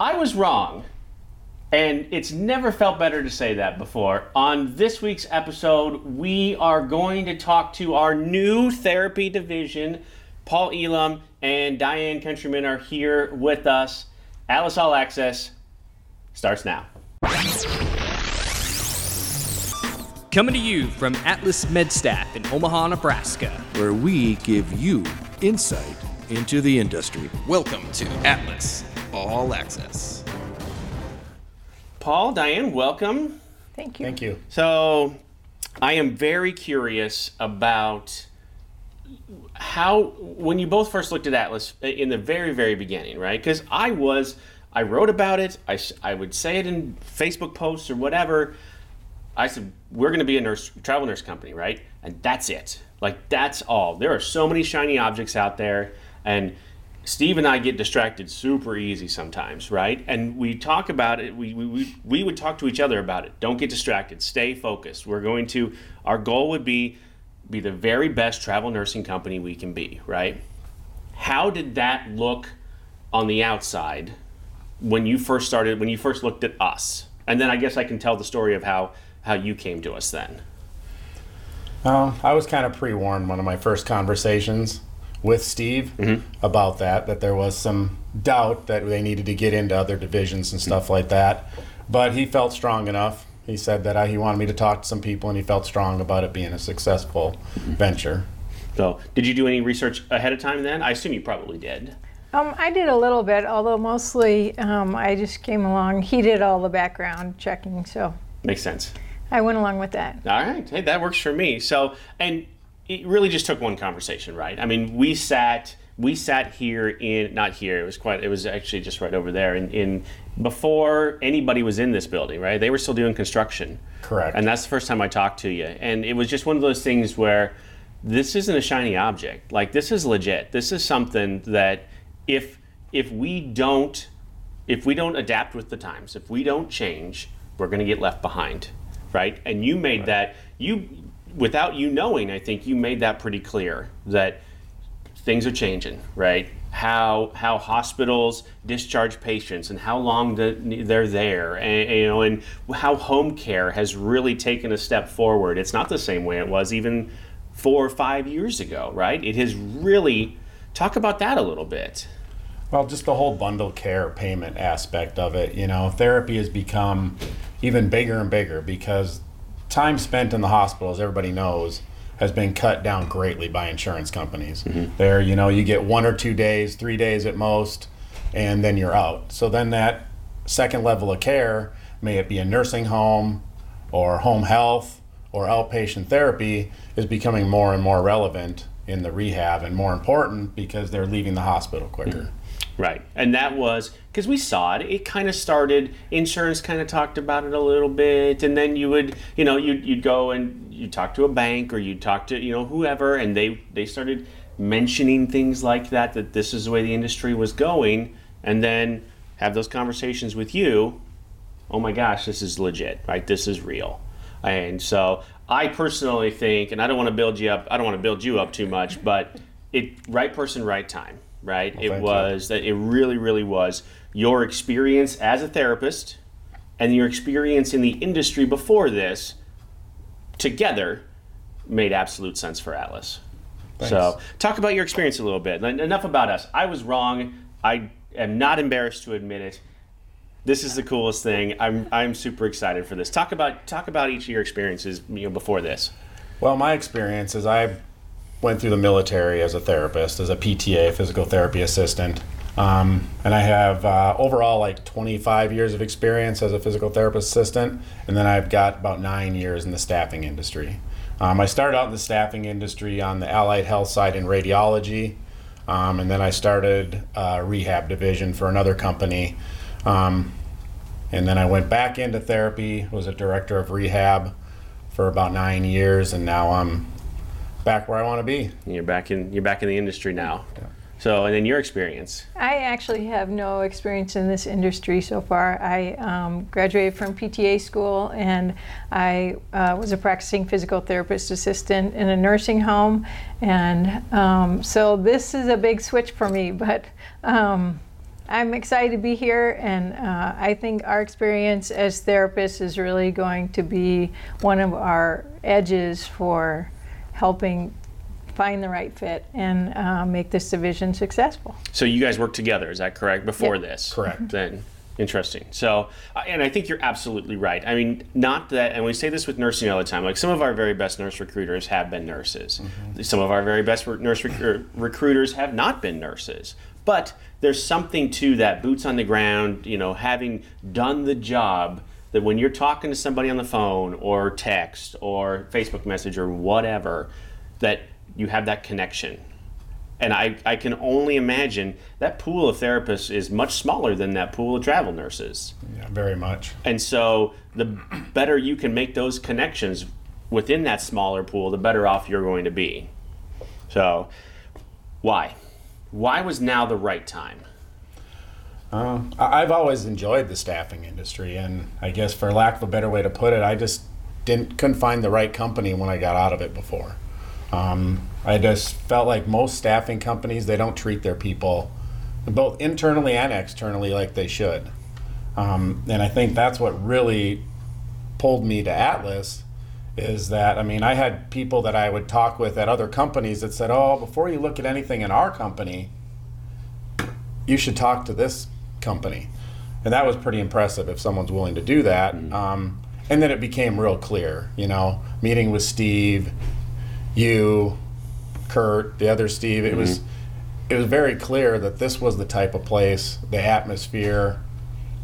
I was wrong. And it's never felt better to say that before. On this week's episode, we are going to talk to our new therapy division. Paul Elam and Diane Countryman are here with us. Atlas All Access starts now. Coming to you from Atlas MedStaff in Omaha, Nebraska. where we give you insight into the industry. Welcome to Atlas All Access. Paul, Diane, welcome. Thank you. Thank you. So, I am very curious about how, when you both first looked at Atlas uh, in the very, very beginning, right? Because I was, I wrote about it, I, I would say it in Facebook posts or whatever. I said, we're going to be a nurse, travel nurse company, right? And that's it. Like, that's all. There are so many shiny objects out there. And Steve and I get distracted super easy sometimes, right? And we talk about it. We, we, we, would talk to each other about it. Don't get distracted. Stay focused. We're going to, our goal would be be the very best travel nursing company we can be, right? How did that look on the outside when you first started, when you first looked at us? And then I guess I can tell the story of how, how you came to us then. Well, I was kind of pre-warned one of my first conversations with Steve about that that there was some doubt that they needed to get into other divisions and stuff like that. But he felt strong enough. He said that uh, he wanted me to talk to some people, and he felt strong about it being a successful venture. So, did you do any research ahead of time then? I assume you probably did. Um, I did a little bit, although mostly um, I just came along. He did all the background checking, so Makes sense. I went along with that. All right. Hey, that works for me. So, and it really just took one conversation, right? I mean, we sat, we sat here in, not here. It was quite. It was actually just right over there. In, in before anybody was in this building, right? They were still doing construction. Correct. And that's the first time I talked to you. And it was just one of those things where this isn't a shiny object. Like this is legit. This is something that if if we don't if we don't adapt with the times, if we don't change, we're going to get left behind, right? And you made that you without you knowing, I think you made that pretty clear that things are changing, right? How how hospitals discharge patients and how long the, they're there, and, you know, and how home care has really taken a step forward. It's not the same way it was even four or five years ago, right? It has really talk about that a little bit. Well, just the whole bundle care payment aspect of it. You know, therapy has become even bigger and bigger because time spent in the hospital, as everybody knows, has been cut down greatly by insurance companies. Mm-hmm. There, you know, you get one or two days, three days at most, and then you're out. So then that second level of care, may it be a nursing home or home health or outpatient therapy, is becoming more and more relevant in the rehab and more important because they're leaving the hospital quicker. Mm-hmm. Right. And that was because we saw it. It kind of started, insurance kind of talked about it a little bit. And then you would, you know, you'd, you'd go and you talk to a bank or you'd talk to, you know, whoever. And they, they started mentioning things like that, that this is the way the industry was going. And then have those conversations with you. Oh my gosh, this is legit, right? This is real. And so I personally think, and I don't want to build you up, I don't want to build you up too much, but it right person, right time, right? Oh, it thank you. was that it really, really was your experience as a therapist and your experience in the industry before this together made absolute sense for Atlas. So, talk about your experience a little bit. Enough about us. I was wrong. I am not embarrassed to admit it. This is the coolest thing. I'm I'm super excited for this. Talk about talk about each of your experiences you know, before this. Well, my experience is I went through the military as a therapist, as a PTA, physical therapy assistant. Um, and I have uh, overall like 25 years of experience as a physical therapist assistant, and then I've got about nine years in the staffing industry. Um, I started out in the staffing industry on the allied health side in radiology, um, and then I started a rehab division for another company. Um, and then I went back into therapy, was a director of rehab for about nine years, and now I'm back where I want to be. You're back in you're back in the industry now. So, and then your experience. I actually have no experience in this industry so far. I um, graduated from PTA school and I uh, was a practicing physical therapist assistant in a nursing home. And um, so this is a big switch for me, but um, I'm excited to be here, and uh, I think our experience as therapists is really going to be one of our edges for helping find the right fit and uh, make this division successful. So you guys worked together, is that correct? Before Yep. this, Correct. Then interesting. So, uh, and I think you're absolutely right. I mean, not that, and we say this with nursing all the time. Like some of our very best nurse recruiters have been nurses. Some of our very best nurse rec- er, recruiters have not been nurses. But there's something to that boots on the ground. You know, having done the job. That when you're talking to somebody on the phone or text or Facebook message or whatever, that you have that connection and I, I can only imagine that pool of therapists is much smaller than that pool of travel nurses. Yeah, very much. And so the better you can make those connections within that smaller pool, the better off you're going to be. So, why? Why was now the right time? Uh, I've always enjoyed the staffing industry, and I guess for lack of a better way to put it, I just didn't couldn't find the right company when I got out of it before. Um, I just felt like most staffing companies they don't treat their people, both internally and externally, like they should. Um, and I think that's what really pulled me to Atlas is that I mean I had people that I would talk with at other companies that said, "Oh, before you look at anything in our company, you should talk to this company. And that was pretty impressive if someone's willing to do that. Um, and then it became real clear, you know, meeting with Steve, you, Kurt, the other Steve. It was it was very clear that this was the type of place, the atmosphere,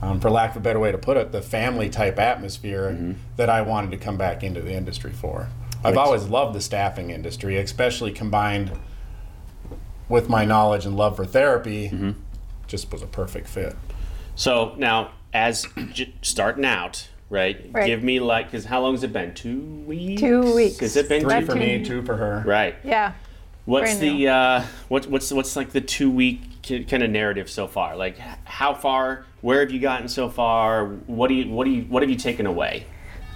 um, for lack of a better way to put it, the family type atmosphere that I wanted to come back into the industry for. I've always loved the staffing industry, especially combined with my knowledge and love for therapy, just was a perfect fit. So now, as j- starting out, right? Right. Give me like, because how long has it been? Two weeks. Two weeks. Has it been Three two? for me, two for her. Right. Yeah. What's Brand the new. uh, what's what's what's like the two week kind of narrative so far? Like, how far? Where have you gotten so far? What do you what do you what have you taken away?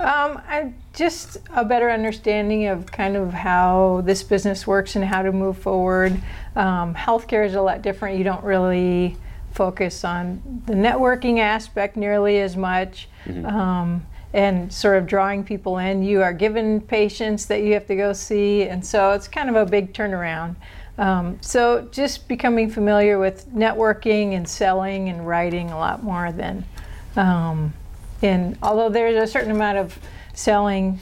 Um, I just a better understanding of kind of how this business works and how to move forward. Um, healthcare is a lot different. You don't really focus on the networking aspect nearly as much. Um, and sort of drawing people in. You are given patients that you have to go see, and so it's kind of a big turnaround. Um, so just becoming familiar with networking and selling and writing a lot more than um, and although there's a certain amount of selling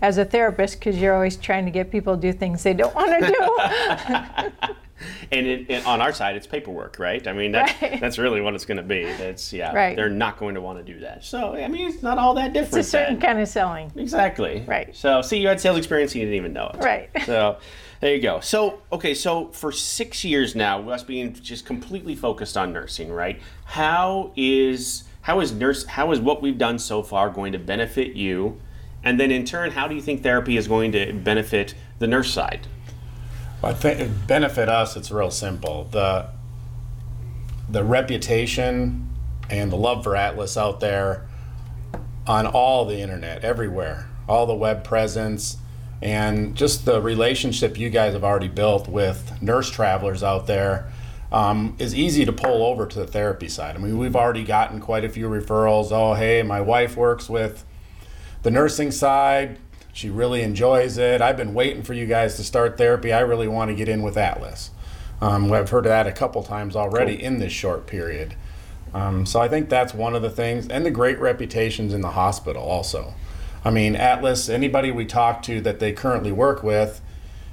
as a therapist, because you're always trying to get people to do things they don't want to do. And it, it, on our side, it's paperwork, right? I mean, that's Right. that's really what it's going to be. That's yeah. Right. They're not going to want to do that. So I mean, it's not all that different. it's a certain then. kind of selling. Exactly. Right. So, see, you had sales experience, and you didn't even know it. Right. So, there you go. So, okay, so for six years now, us being just completely focused on nursing, right? How is how is nurse how is what we've done so far going to benefit you, and then in turn, how do you think therapy is going to benefit the nurse side? I think it benefit us. It's real simple. the The reputation and the love for Atlas out there on all the internet, everywhere, all the web presence, and just the relationship you guys have already built with nurse travelers out there um, is easy to pull over to the therapy side. I mean, we've already gotten quite a few referrals. Oh, hey, my wife works with the nursing side. She really enjoys it. I've been waiting for you guys to start therapy. I really want to get in with Atlas. Um, I've heard that a couple times already in this short period. Um, so I think that's one of the things, and the great reputations in the hospital also. I mean, Atlas, anybody we talk to that they currently work with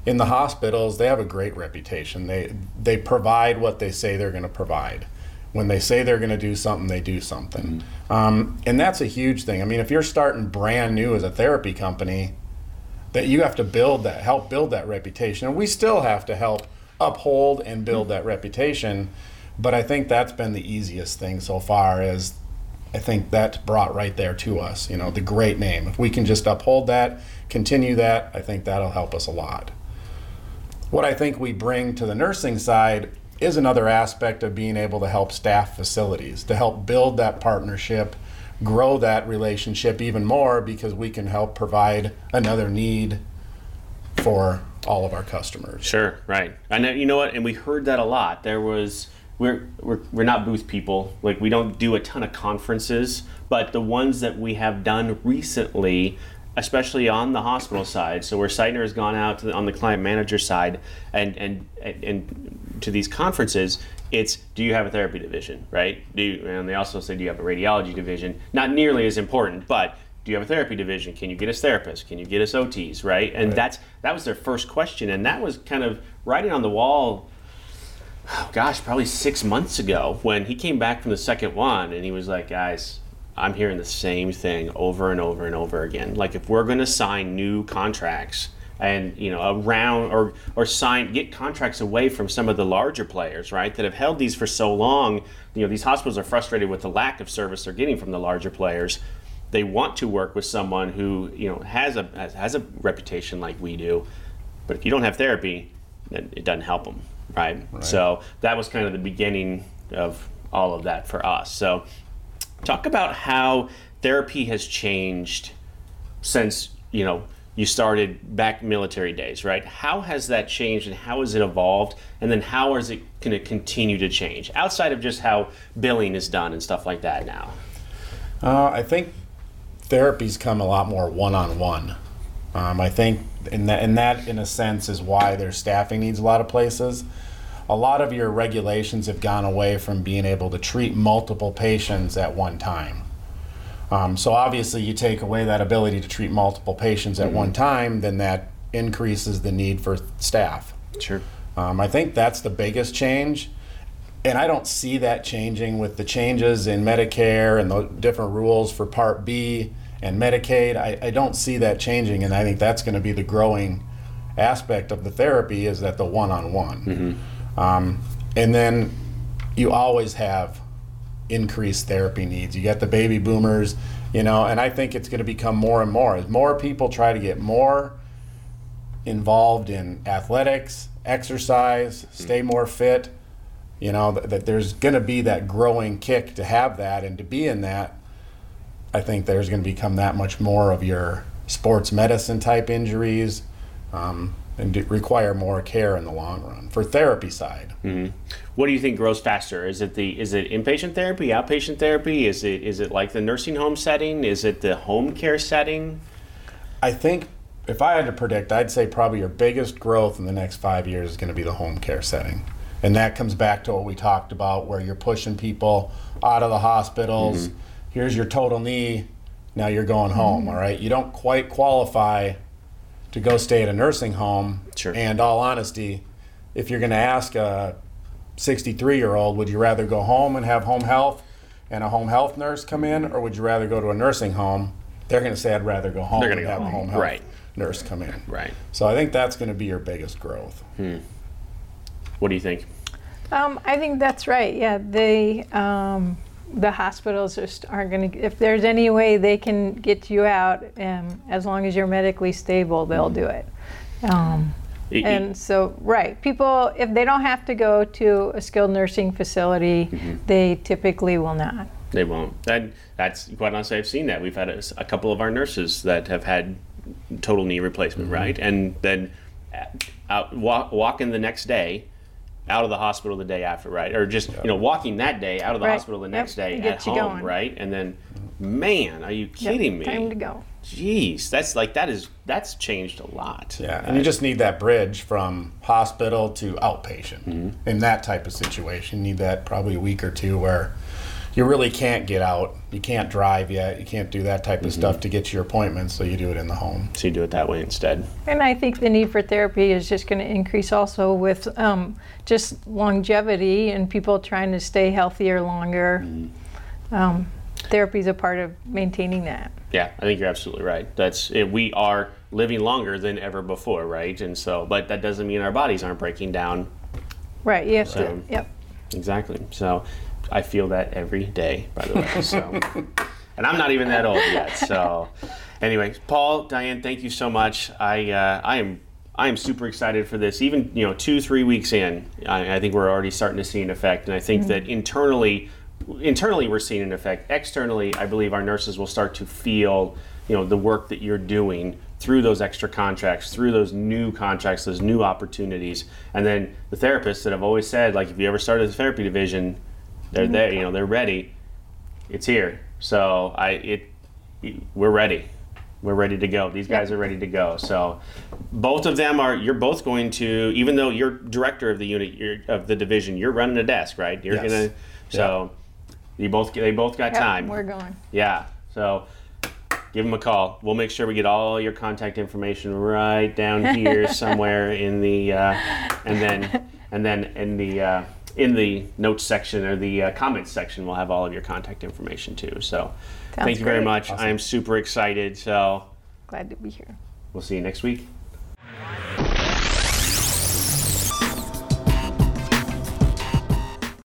in the hospitals, they have a great reputation. They they provide what they say they're going to provide. When they say they're going to do something, they do something, um, and that's a huge thing. I mean, if you're starting brand new as a therapy company, that you have to build that, help build that reputation, and we still have to help uphold and build that reputation. But I think that's been the easiest thing so far. Is I think that's brought right there to us. You know, the great name. If we can just uphold that, continue that, I think that'll help us a lot. What I think we bring to the nursing side is another aspect of being able to help staff facilities, to help build that partnership, grow that relationship even more because we can help provide another need for all of our customers. Sure, right. Know. You know what? And we heard that a lot. There was we're, we're we're not booth people. Like we don't do a ton of conferences, but the ones that we have done recently, especially on the hospital side. So where Seidner has gone out to the, on the client manager side and and and, and to these conferences, it's do you have a therapy division, right? Do you, and they also say do you have a radiology division? Not nearly as important, but do you have a therapy division? Can you get us therapists? Can you get us OTs, right? And that's that was their first question, and that was kind of writing on the wall. Oh gosh, probably six months ago when he came back from the second one, and he was like, "Guys, I'm hearing the same thing over and over and over again. Like if we're going to sign new contracts." And you know, around or or sign get contracts away from some of the larger players, right? That have held these for so long. You know, these hospitals are frustrated with the lack of service they're getting from the larger players they want to work with someone who you know has a has, has a reputation like we do but if you don't have therapy then it doesn't help them right? so that was kind of the beginning of all of that for us so talk about how therapy has changed since you know you started back military days right how has that changed and how has it evolved and then how is it going to continue to change outside of just how billing is done and stuff like that now Uh, I think therapy's come a lot more one-on-one. Um, I think, and that, in that, in a sense, is why their staffing needs a lot of places. A lot of your regulations have gone away from being able to treat multiple patients at one time. Um, so obviously, you take away that ability to treat multiple patients at one time, then that increases the need for staff. sure Um, I think that's the biggest change. And I don't see that changing with the changes in Medicare and the different rules for Part B and Medicaid. I, I don't see that changing. And I think that's going to be the growing aspect of the therapy is that the one on one. And then you always have increased therapy needs. You got the baby boomers, you know, and I think it's going to become more and more as more people try to get more involved in athletics, exercise, stay more fit. You know, that, that there's going to be that growing kick to have that and to be in that. I think there's going to become that much more of your sports medicine type injuries um, and require more care in the long run for therapy side. Mm-hmm. What do you think grows faster? Is it the is it inpatient therapy, outpatient therapy? Is it is it like the nursing home setting? Is it the home care setting? I think if I had to predict, I'd say probably your biggest growth in the next five years is going to be the home care setting. And that comes back to what we talked about, where you're pushing people out of the hospitals. Mm-hmm. Here's your total knee. Now you're going home, mm-hmm. all right? You don't quite qualify to go stay at a nursing home. Sure. And all honesty, if you're going to ask a 63 year old, would you rather go home and have home health and a home health nurse come in, or would you rather go to a nursing home? They're going to say, I'd rather go home They're and gonna go have a home. home health Right. nurse come in. Right. So I think that's going to be your biggest growth. Hmm. What do you think? Um, I think that's right. Yeah, they, um, the hospitals just aren't going to. If there's any way they can get you out, um, as long as you're medically stable, they'll do it. Um, Y- y- and so, right, people, if they don't have to go to a skilled nursing facility, they typically will not. They won't. That that's quite honestly, I've seen that. We've had a couple of our nurses that have had total knee replacement, right? And then uh, out, walk, walking the next day out of the hospital the day after, right? Or just you know walking that day out of the Right. hospital the Yep. next day at home, going. right? And then, man, are you kidding me? Time to go. Jeez, that's like that is that's changed a lot. Yeah, and you just need that bridge from hospital to outpatient mm-hmm. in that type of situation. You need that probably a week or two where you really can't get out, you can't drive yet, you can't do that type of stuff to get to your appointments, so you do it in the home. So you do it that way instead. And I think the need for therapy is just going to increase also with um, just longevity and people trying to stay healthier longer. Um, therapy is a part of maintaining that. Yeah, I think you're absolutely right. That's it, we are living longer than ever before, right? And so, but that doesn't mean our bodies aren't breaking down. Right. You have to. So- Yep. Exactly. So, I feel that every day, by the way. So, and I'm not even that old yet. So, anyway, Paul, Diane, thank you so much. I uh, I am I am super excited for this. Even you know, two three weeks in, I, I think we're already starting to see an effect, and I think that internally, internally we're seeing an effect. Externally, I believe our nurses will start to feel you know the work that you're doing through those extra contracts, through those new contracts, those new opportunities, and then the therapists that have always said, like, if you ever started a therapy division, they're there, you know, they're ready. It's here. So I, it, we're ready. We're ready to go. These guys are ready to go. So both of them are. You're both going to, even though you're director of the unit you're, of the division, you're running a desk, right? You're Yes. gonna. So you both they both got Yep, time. We're going. Yeah. So give them a call. We'll make sure we get all your contact information right down here somewhere in the uh, and then and then in the uh, in the notes section or the uh, comments section we'll have all of your contact information too. So thank you very great. much. I am super excited. So Glad to be here. we'll see you next week.